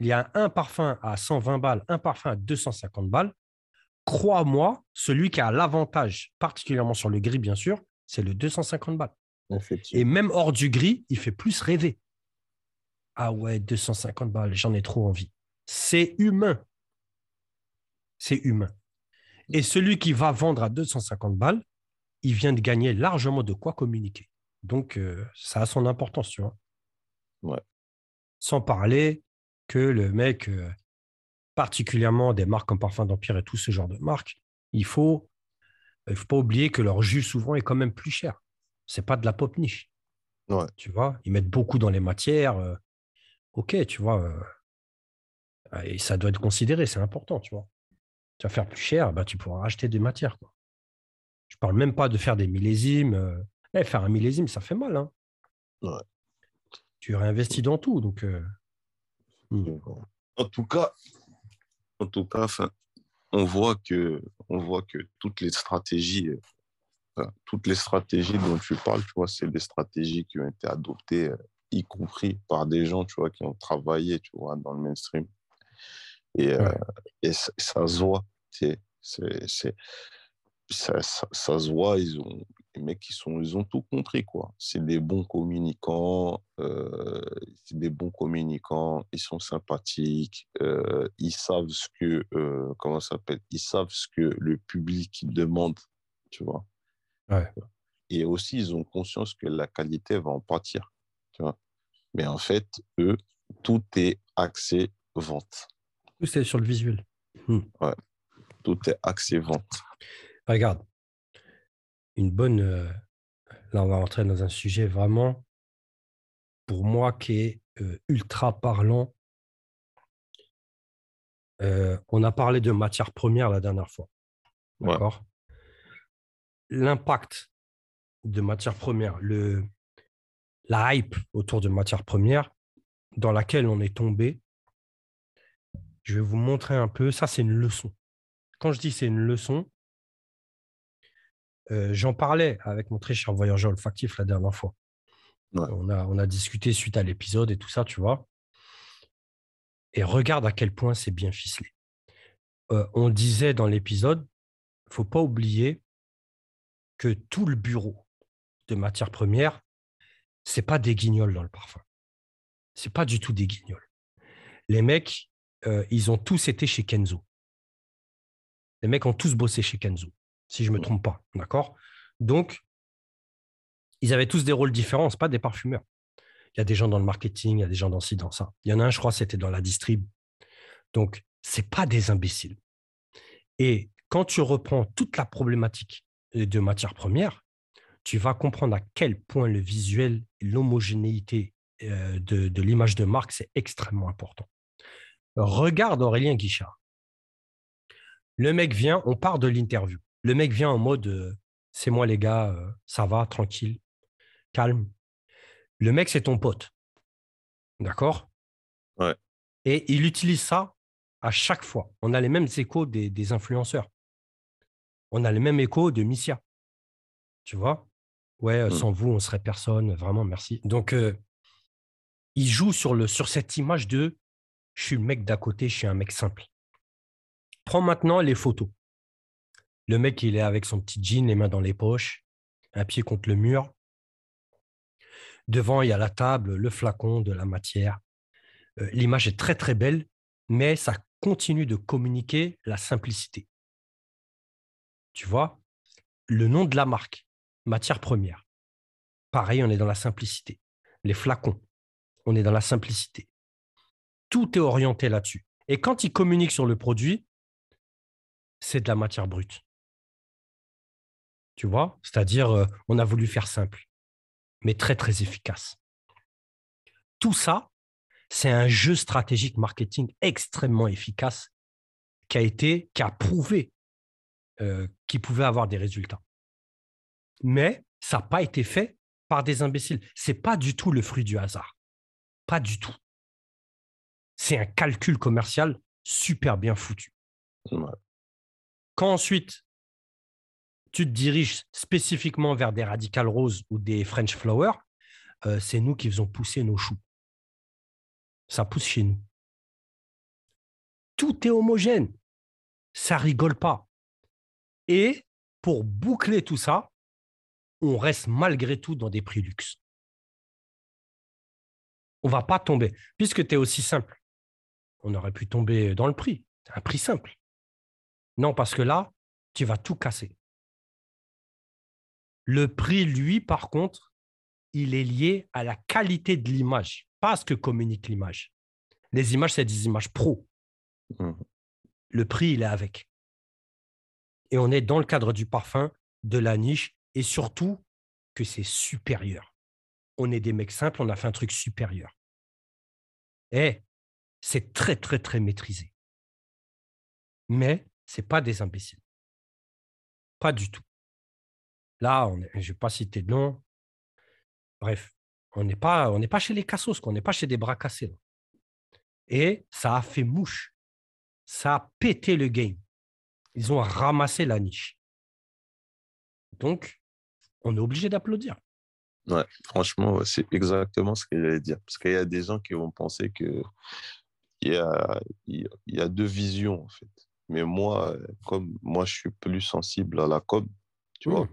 Il y a un parfum à 120 balles, un parfum à 250 balles. Crois-moi, celui qui a l'avantage, particulièrement sur le gris, bien sûr, c'est le 250 balles. Et même hors du gris, il fait plus rêver. Ah ouais, 250 balles, j'en ai trop envie. C'est humain. C'est humain. Et celui qui va vendre à 250 balles, il vient de gagner largement de quoi communiquer. Donc, euh, ça a son importance, tu vois. Ouais. Sans parler que le mec, euh, particulièrement des marques comme Parfum d'Empire et tout ce genre de marques, il faut, il faut pas oublier que leur jus souvent est quand même plus cher. C'est pas de la pop niche. Ouais. Tu vois, ils mettent beaucoup dans les matières. Euh, ok, tu vois. et ça doit être considéré, c'est important, tu vois. Tu vas faire plus cher, bah, tu pourras acheter des matières. Quoi. Je parle même pas de faire des millésimes. Eh, faire un millésime, ça fait mal. Hein. Tu réinvestis dans tout. Donc, euh, hmm. En tout cas, en tout cas on, voit que, on voit que toutes les stratégies, toutes les stratégies dont tu parles, tu vois, c'est des stratégies qui ont été adoptées, y compris par des gens tu vois, qui ont travaillé tu vois, dans le mainstream. Et, euh, et ça, se voit. C'est, ça, ça, se voit, ils ont, les mecs, ils, sont, ils ont tout compris, quoi. C'est des bons communicants, euh, c'est des bons communicants, ils sont sympathiques, euh, ils savent ce que, euh, comment ça s'appelle, ils savent ce que le public demande, tu vois. Et aussi, ils ont conscience que la qualité va en pâtir, tu vois. Mais en fait, eux, tout est axé vente. Tout est sur le visuel. Hmm. Ouais. Tout est axé vente. Regarde, une bonne. Euh, là, on va entrer dans un sujet vraiment, pour moi, qui est euh, ultra parlant. Euh, on a parlé de matière première la dernière fois. D'accord? L'impact de matière première, le, la hype autour de matière première dans laquelle on est tombé. Je vais vous montrer un peu. Ça, c'est une leçon. Quand je dis c'est une leçon, euh, j'en parlais avec mon très cher voyageur olfactif la dernière fois. On, a, on a discuté suite à l'épisode et tout ça, tu vois. Et regarde à quel point c'est bien ficelé. Euh, on disait dans l'épisode, il ne faut pas oublier que tout le bureau de matières premières, ce n'est pas des guignols dans le parfum. Ce n'est pas du tout des guignols. Les mecs, euh, ils ont tous été chez Kenzo. Les mecs ont tous bossé chez Kenzo si je ne me trompe pas. D'accord? Donc, ils avaient tous des rôles différents, ce pas des parfumeurs. Il y a des gens dans le marketing, il y a des gens dans ci, dans ça. Il y en a un, je crois, c'était dans la distrib. Donc, ce pas des imbéciles. Et quand tu reprends toute la problématique de matières premières, tu vas comprendre à quel point le visuel l'homogénéité euh, de, de l'image de marque, c'est extrêmement important. Regarde Aurélien Guichard. Le mec vient, on part de l'interview. Le mec vient en mode euh, c'est moi les gars, euh, ça va, tranquille, calme. Le mec, c'est ton pote. D'accord? Ouais. Et il utilise ça à chaque fois. On a les mêmes échos des, influenceurs. On a les mêmes échos de Missia. Tu vois? Ouais, mmh. sans vous, on serait personne. Vraiment, merci. Donc, il joue sur, le, sur cette image de je suis le mec d'à côté, je suis un mec simple. Prends maintenant les photos. Le mec, il est avec son petit jean, les mains dans les poches, un pied contre le mur. Devant, il y a la table, le flacon de la matière. Euh, l'image est très, très belle, mais ça continue de communiquer la simplicité. Tu vois, le nom de la marque, matière première. Pareil, on est dans la simplicité. Les flacons, on est dans la simplicité. Tout est orienté là-dessus. Et quand ils communiquent sur le produit, c'est de la matière brute. Tu vois? C'est-à-dire, euh, on a voulu faire simple, mais très, très efficace. Tout ça, c'est un jeu stratégique marketing extrêmement efficace qui a été, qui a prouvé euh, qu'il pouvait avoir des résultats. Mais ça n'a pas été fait par des imbéciles. Ce n'est pas du tout le fruit du hasard. Pas du tout. C'est un calcul commercial super bien foutu. Quand ensuite, tu te diriges spécifiquement vers des radicales roses ou des French flowers, euh, c'est nous qui faisons pousser nos choux. Ça pousse chez nous. Tout est homogène. Ça rigole pas. Et pour boucler tout ça, on reste malgré tout dans des prix luxe. On ne va pas tomber. Puisque tu es aussi simple, on aurait pu tomber dans le prix. un prix simple. Non, parce que là, tu vas tout casser. Le prix, lui, par contre, il est lié à la qualité de l'image, pas à ce que communique l'image. Les images, c'est des images pro. Mmh. Le prix, il est avec. Et on est dans le cadre du parfum, de la niche, et surtout que c'est supérieur. On est des mecs simples, on a fait un truc supérieur. Et c'est très, très, très maîtrisé. Mais ce n'est pas des imbéciles. Pas du tout. Là, je ne vais pas citer de nom. Bref, on n'est pas, pas chez les cassos, on n'est pas chez des bras cassés. Et ça a fait mouche. Ça a pété le game. Ils ont ramassé la niche. Donc, on est obligé d'applaudir. Ouais, franchement, c'est exactement ce que j'allais dire. Parce qu'il y a des gens qui vont penser que il y a, il y a deux visions, en fait. Mais moi, comme moi, je suis plus sensible à la com, tu vois.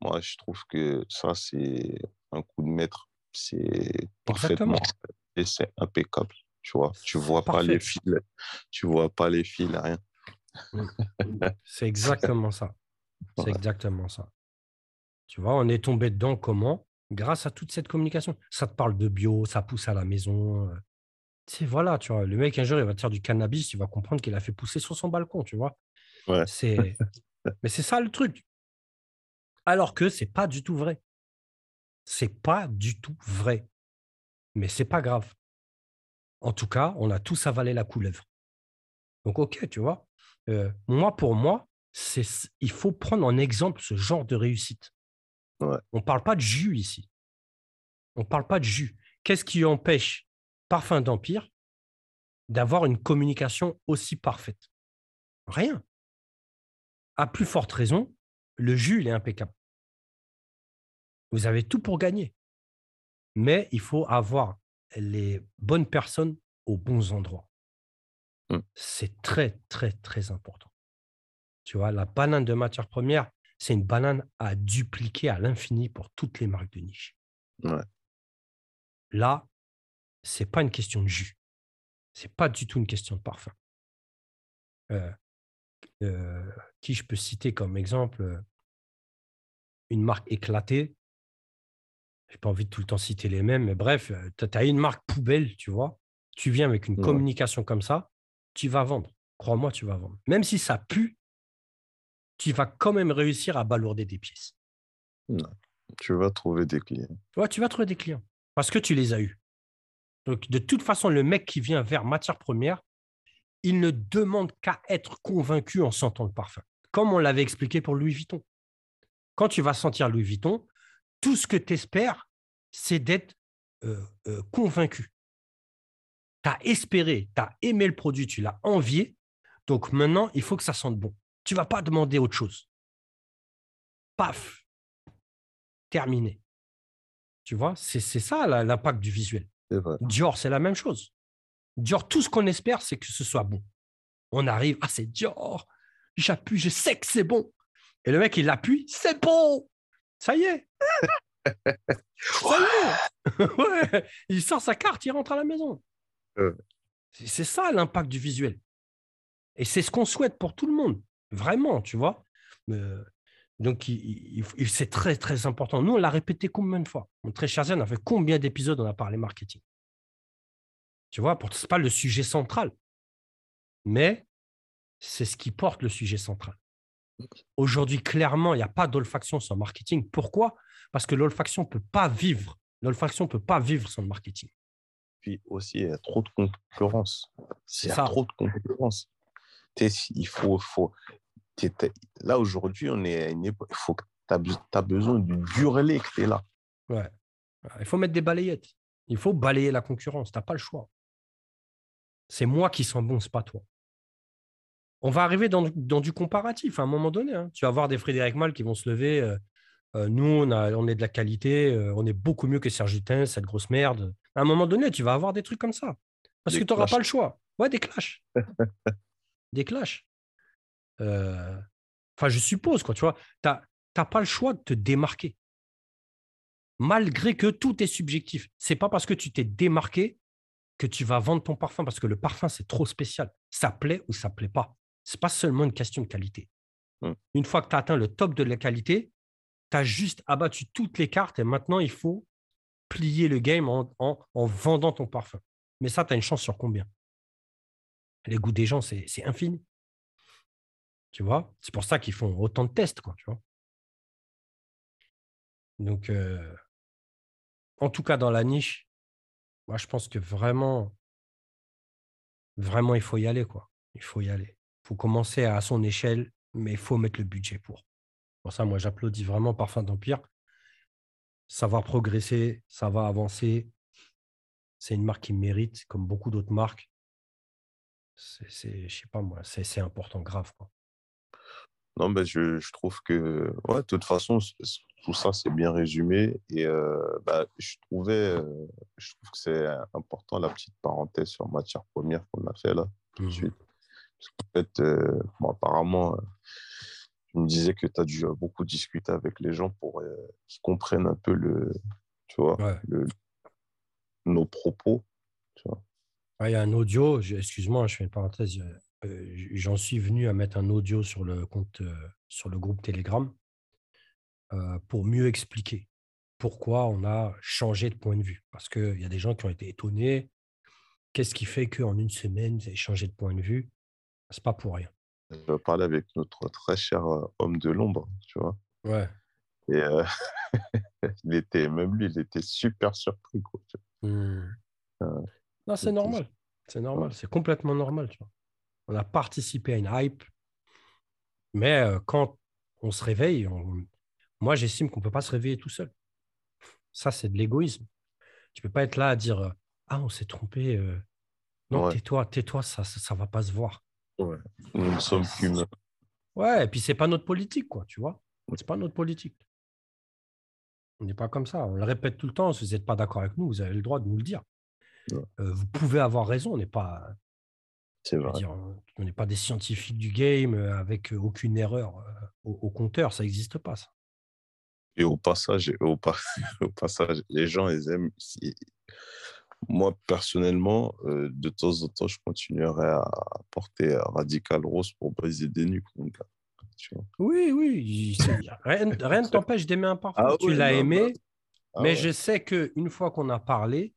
Moi, je trouve que ça, c'est un coup de maître. C'est parfaitement. Et c'est impeccable, tu vois. Tu vois pas les fils, tu vois pas les fils, rien. C'est exactement ça. C'est exactement ça. Tu vois, on est tombé dedans comment? Grâce à toute cette communication. Ça te parle de bio, ça pousse à la maison, c'est voilà, tu vois, le mec, un jour, il va te faire du cannabis, tu vas comprendre qu'il a fait pousser sur son balcon, tu vois. Ouais. C'est... Mais c'est ça le truc. Alors que c'est pas du tout vrai. C'est pas du tout vrai. Mais c'est pas grave. En tout cas, on a tous avalé la couleuvre. Donc, ok, tu vois. Euh, moi, pour moi, c'est, il faut prendre en exemple ce genre de réussite. Ouais. On ne parle pas de jus ici. On ne parle pas de jus. Qu'est-ce qui empêche Parfum d'Empire d'avoir une communication aussi parfaite? Rien. À plus forte raison, le jus, il est impeccable. Vous avez tout pour gagner. Mais il faut avoir les bonnes personnes aux bons endroits. Mmh. C'est très, très, très important. Tu vois, la banane de matière première, c'est une banane à dupliquer à l'infini pour toutes les marques de niche. Là, c'est pas une question de jus. C'est pas du tout une question de parfum. Euh, euh, qui je peux citer comme exemple euh, une marque éclatée. J'ai pas envie de tout le temps citer les mêmes, mais bref, tu as une marque poubelle, tu vois. Tu viens avec une communication comme ça, tu vas vendre. Crois-moi, tu vas vendre. Même si ça pue, tu vas quand même réussir à balourder des pièces. Tu vas trouver des clients. Ouais, tu vas trouver des clients parce que tu les as eus. Donc, de toute façon, le mec qui vient vers matière première, il ne demande qu'à être convaincu en sentant le parfum. Comme on l'avait expliqué pour Louis Vuitton. Quand tu vas sentir Louis Vuitton, tout ce que tu espères, c'est d'être euh, euh, convaincu. Tu as espéré, tu as aimé le produit, tu l'as envié. Donc maintenant, il faut que ça sente bon. Tu ne vas pas demander autre chose. Paf, terminé. Tu vois, c'est ça l'impact du visuel. Dior, c'est la même chose. Dior, tout ce qu'on espère, c'est que ce soit bon. On arrive, ah, c'est Dior, j'appuie, je sais que c'est bon. Et le mec, il appuie, c'est bon. Ça y est. ça y est. ouais, il sort sa carte, il rentre à la maison. C'est ça l'impact du visuel. Et c'est ce qu'on souhaite pour tout le monde, vraiment, tu vois? Euh, donc, c'est très, très important. Nous, on l'a répété combien de fois? Mon très cher Zen, on a fait combien d'épisodes? On a parlé marketing Tu vois, ce n'est pas le sujet central, mais c'est ce qui porte le sujet central. Aujourd'hui, clairement, il n'y a pas d'olfaction sans marketing. Pourquoi? Parce que l'olfaction ne peut pas vivre. L'olfaction ne peut pas vivre sans le marketing. Puis aussi, il y a trop de concurrence. A trop de concurrence. Il faut, faut, là, aujourd'hui, on est à une époque. Il faut que tu as, besoin du hurler que tu es là. Ouais. Il faut mettre des balayettes. Il faut balayer la concurrence. Tu n'as pas le choix. C'est moi qui sens bon, pas toi. On va arriver dans, du comparatif à un moment donné. Hein. Tu vas voir des Frédéric Mal qui vont se lever. Euh, euh, nous, on, a, on, est de la qualité. Euh, on est beaucoup mieux que Serge Hutin, cette grosse merde. À un moment donné, tu vas avoir des trucs comme ça. Parce que tu n'auras pas le choix. Ouais, des clashs. des clashs. Enfin, je suppose, quoi, tu vois. Tu n'as pas le choix de te démarquer. Malgré que tout est subjectif. C'est pas parce que tu t'es démarqué que tu vas vendre ton parfum, parce que le parfum, c'est trop spécial. Ça plaît ou ça plaît pas. Ce n'est pas seulement une question de qualité. Mmh. Une fois que tu as atteint le top de la qualité, tu as juste abattu toutes les cartes et maintenant, il faut plier le game en, en vendant ton parfum. Mais ça, tu as une chance sur combien? Les goûts des gens, c'est infini. Tu vois? C'est pour ça qu'ils font autant de tests, Donc, euh, en tout cas, dans la niche, moi, je pense que vraiment, vraiment, il faut y aller, quoi. Il faut y aller. Il faut commencer à son échelle, mais il faut mettre le budget pour. Pour ça, moi, j'applaudis vraiment Parfum d'Empire. Ça va progresser, ça va avancer. C'est une marque qui mérite, comme beaucoup d'autres marques. C'est, je sais pas moi, c'est important, grave, quoi. Non, ben je, je, trouve que, ouais, de toute façon, tout ça, c'est bien résumé. Et euh, bah, je, trouvais, euh, je trouve que c'est important, la petite parenthèse sur matière première qu'on a fait là, tout de mmh suite. Parce qu'en fait, euh, bon, apparemment, tu me disais que tu as dû beaucoup discuter avec les gens pour qu'ils comprennent un peu le, tu vois, le, nos propos. Tu vois. Il y a un audio, excuse-moi, je fais une parenthèse euh, j'en suis venu à mettre un audio sur le compte, euh, sur le groupe Telegram euh, pour mieux expliquer pourquoi on a changé de point de vue. Parce qu'il y a des gens qui ont été étonnés. Qu'est-ce qui fait qu'en une semaine, vous avez changé de point de vue? C'est pas pour rien. Je parler avec notre très cher homme de l'ombre, tu vois. Ouais. Et il était, même lui, il était super surpris. Quoi, mmh. Non, c'est normal. C'est normal. C'est complètement normal, tu vois on a participé à une hype. Mais euh, quand on se réveille, moi, j'estime qu'on ne peut pas se réveiller tout seul. Ça, c'est de l'égoïsme. Tu ne peux pas être là à dire euh, Ah, on s'est trompé. Euh. Non, tais-toi, tais-toi, ça ne va pas se voir. Ouais. Nous sommes qu'humains. Ouais, et puis c'est pas notre politique, quoi, tu vois. C'est pas notre politique. On n'est pas comme ça. On le répète tout le temps. Si vous n'êtes pas d'accord avec nous, vous avez le droit de nous le dire. Vous pouvez avoir raison. On n'est pas, c'est vrai. on n'est pas des scientifiques du game avec aucune erreur au, compteur, ça n'existe pas. Ça. Et au passage, au, au, passage, les gens, ils aiment. Moi, personnellement, de temps en temps, je continuerai à porter Radical Rose pour briser des nuques, Oui, oui. Rien, ne t'empêche d'aimer un parfum. Ah tu l'as aimé, ah mais je sais qu'une fois qu'on a parlé,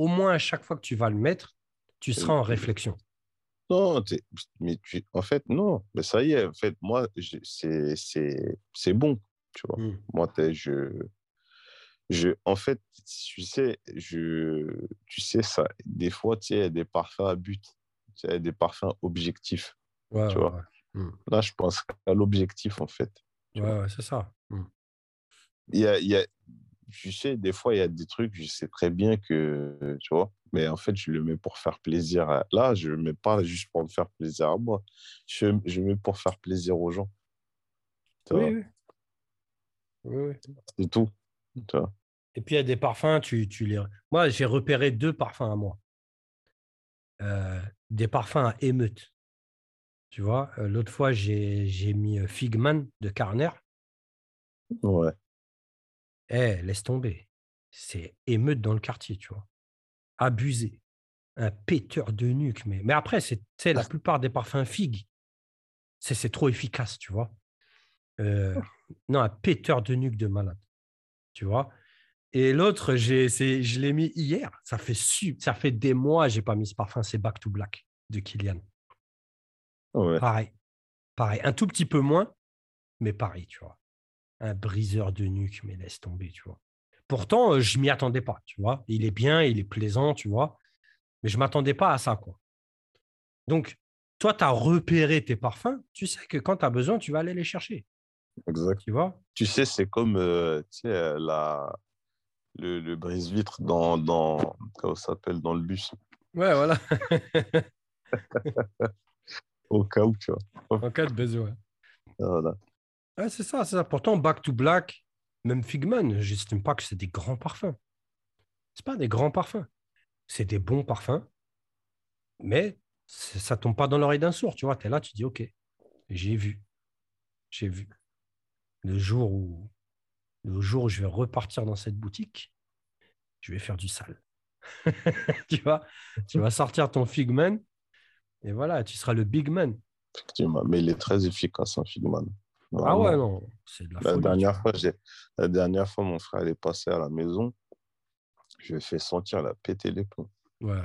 au moins à chaque fois que tu vas le mettre, tu seras en réflexion. Non, mais tu, en fait, non. Mais ça y est, en fait, moi, c'est bon, tu vois. Mmh. Moi, je, je, en fait, tu sais, je, tu sais, ça, des fois, tu sais, il y a des parfums à but, tu sais, des parfums objectifs, tu vois. Mmh. Là, je pense à l'objectif, en fait. Ouais, c'est ça. Il y a, il y a, tu sais, des fois, il y a des trucs, je sais très bien que, tu vois, mais en fait, je le mets pour faire plaisir. Là, je ne le mets pas juste pour me faire plaisir à moi. Je, je le mets pour faire plaisir aux gens. Oui, oui. C'est tout. Et puis, il y a des parfums, tu, tu les... Moi, j'ai repéré deux parfums à moi. Euh, des parfums à émeute. Tu vois, euh, l'autre fois, j'ai mis euh, Figman de Carner. Ouais. Eh, laisse tomber. c'est émeute dans le quartier, tu vois. Abusé. Un péteur de nuque. Mais, mais après, c'est la plupart des parfums figues. C'est trop efficace, tu vois. Euh, non, un péteur de nuque de malade. Tu vois. Et l'autre, je l'ai mis hier. Ça fait, ça fait des mois que je n'ai pas mis ce parfum. C'est Back to Black de Kylian. Pareil. Pareil. Un tout petit peu moins, mais pareil, tu vois. Un briseur de nuque, mais laisse tomber, tu vois. Pourtant, euh, je m'y attendais pas, tu vois. Il est bien, il est plaisant, tu vois. Mais je m'attendais pas à ça, quoi. Donc, toi, tu as repéré tes parfums. Tu sais que quand tu as besoin, tu vas aller les chercher. Exact. Tu vois Tu sais, c'est comme euh, tu sais, euh, la, le, le brise-vitre dans, dans, comment ça s'appelle, dans le bus. Ouais, voilà. Au cas où, tu vois. En cas de besoin. Voilà. C'est ça, c'est ça. Pourtant, Back to Black, même Figman, je n'estime pas que c'est des grands parfums. C'est pas des grands parfums. C'est des bons parfums, mais ça tombe pas dans l'oreille d'un sourd. Tu vois, tu es là, tu dis, OK, j'ai vu. J'ai vu. Le jour où le jour où je vais repartir dans cette boutique, je vais faire du sale. tu vois, tu vas sortir ton Figman et voilà, tu seras le big man. Effectivement, mais il est très efficace, un Figman. Ah ouais, non, c'est de la, la dernière fois, La dernière fois, mon frère est passé à la maison. Je lui ai fait sentir la péter les plombs. Ouais.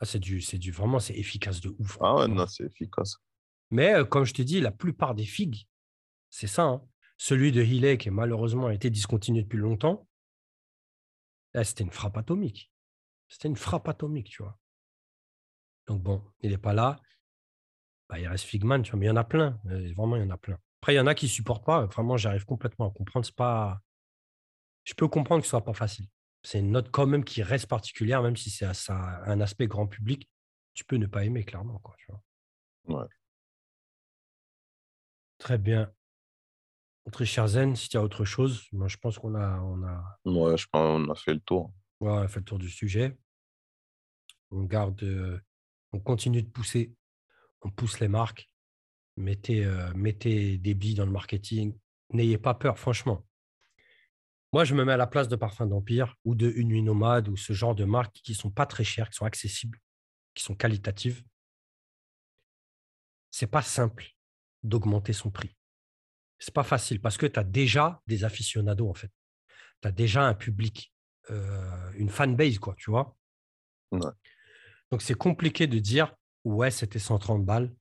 Ah, c'est du, c'est du, vraiment, c'est efficace de ouf. Ah ouais, non, c'est efficace. Mais euh, comme je te dis, la plupart des figues, c'est ça. Hein. Celui de Healy, qui malheureusement a été discontinué depuis longtemps, c'était une frappe atomique. C'était une frappe atomique, tu vois. Donc bon, il n'est pas là. Bah, il reste Figman, tu vois, mais il y en a plein. Euh, vraiment, il y en a plein. Après, il y en a qui ne supportent pas. Vraiment, j'arrive complètement à comprendre. C'est pas... Je peux comprendre que ce soit pas facile. C'est une note quand même qui reste particulière, même si c'est un aspect grand public. Tu peux ne pas aimer, clairement. Quoi, tu vois. Ouais. Très bien. Très cher Zen, si tu as autre chose, moi je pense qu'on a, on a. Ouais, je pense qu'on a fait le tour. Ouais, on a fait le tour du sujet. On garde, euh, on continue de pousser, on pousse les marques. Mettez, euh, mettez des billes dans le marketing. N'ayez pas peur, franchement. Moi, je me mets à la place de Parfum d'Empire ou de Une Nuit Nomade ou ce genre de marques qui ne sont pas très chères, qui sont accessibles, qui sont qualitatives. C'est pas simple d'augmenter son prix c'est pas facile parce que tu as déjà des aficionados, en fait. Tu as déjà un public, euh, une fanbase, quoi, tu vois. Donc, c'est compliqué de dire, ouais, c'était 130 balles.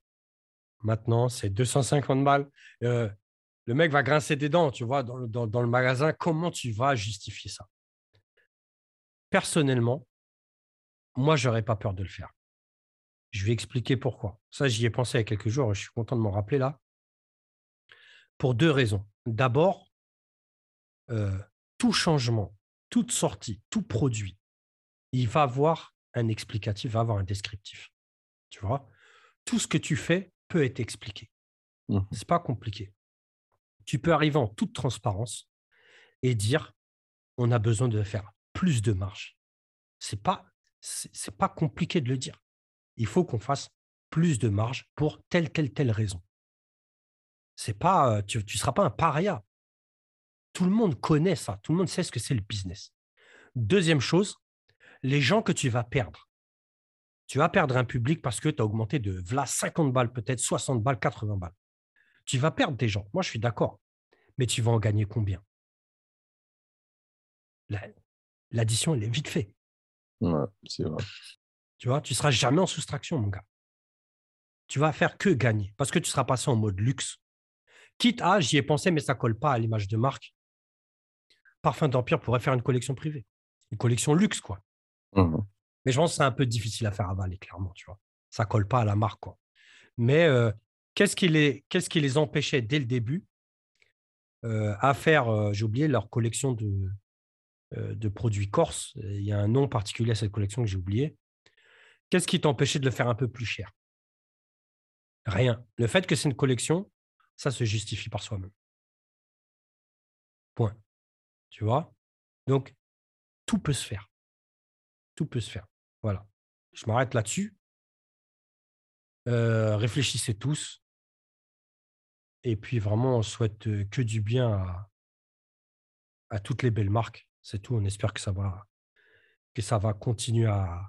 Maintenant, c'est 250 balles. Euh, le mec va grincer des dents, tu vois, dans, le magasin. Comment tu vas justifier ça? Personnellement, moi, j'aurais pas peur de le faire. Je vais expliquer pourquoi. Ça, j'y ai pensé il y a quelques jours. Je suis content de m'en rappeler là pour deux raisons. D'abord, euh, tout changement, toute sortie, tout produit, il va avoir un explicatif, va avoir un descriptif. Tu vois Tout ce que tu fais peut être expliqué. Ce mmh. C'est pas compliqué. Tu peux arriver en toute transparence et dire on a besoin de faire plus de marge. C'est pas c'est pas compliqué de le dire. Il faut qu'on fasse plus de marge pour telle telle telle raison. C'est pas, tu ne seras pas un paria. Tout le monde connaît ça. Tout le monde sait ce que c'est le business. Deuxième chose, les gens que tu vas perdre. Tu vas perdre un public parce que tu as augmenté de 50 balles, peut-être 60 balles, 80 balles. Tu vas perdre des gens. Moi, je suis d'accord. Mais tu vas en gagner combien? L'addition, elle est vite faite. Ouais, c'est vrai. Tu vois, tu ne seras jamais en soustraction, mon gars. Tu vas faire que gagner parce que tu seras passé en mode luxe Quitte à, j'y ai pensé, mais ça colle pas à l'image de marque. Parfum d'Empire pourrait faire une collection privée, une collection luxe, quoi. Mmh mais je pense que c'est un peu difficile à faire avaler, clairement, tu vois. Ça colle pas à la marque, quoi. Mais qu'est-ce qui, les, qui les empêchait dès le début à faire, j'ai oublié, leur collection de, de produits corse. Il y a un nom particulier à cette collection que j'ai oublié. Qu'est-ce qui t'empêchait de le faire un peu plus cher? Rien. Le fait que c'est une collection, ça se justifie par soi-même. Point. Tu vois? Donc, tout peut se faire. Tout peut se faire. Voilà. Je m'arrête là-dessus. Euh, réfléchissez tous. Et puis vraiment, on souhaite que du bien à, à toutes les belles marques C'est tout. On espère que ça va, que ça va continuer à,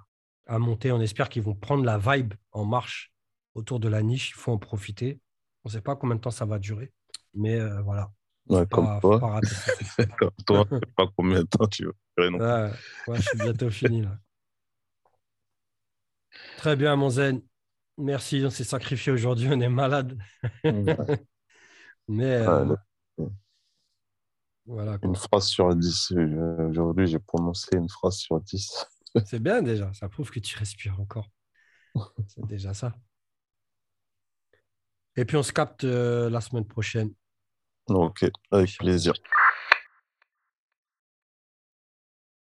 à monter. On espère qu'ils vont prendre la vibe en marche autour de la niche. Il faut en profiter. On ne sait pas combien de temps ça va durer. Mais euh, voilà. Ouais, comme Pas- toi. pas. Comme toi, je sais pas combien de temps tu veux. Ouais, ouais, je suis bientôt fini là. Très bien, mon zen. Merci, on s'est sacrifié aujourd'hui, on est malade. Mais euh, voilà, quoi. Une phrase sur 10. euh, Aujourd'hui, j'ai prononcé une phrase sur 10. c'est bien déjà. Ça prouve que tu respires encore. C'est déjà ça. Et puis on se capte euh, la semaine prochaine. Ok, avec plaisir.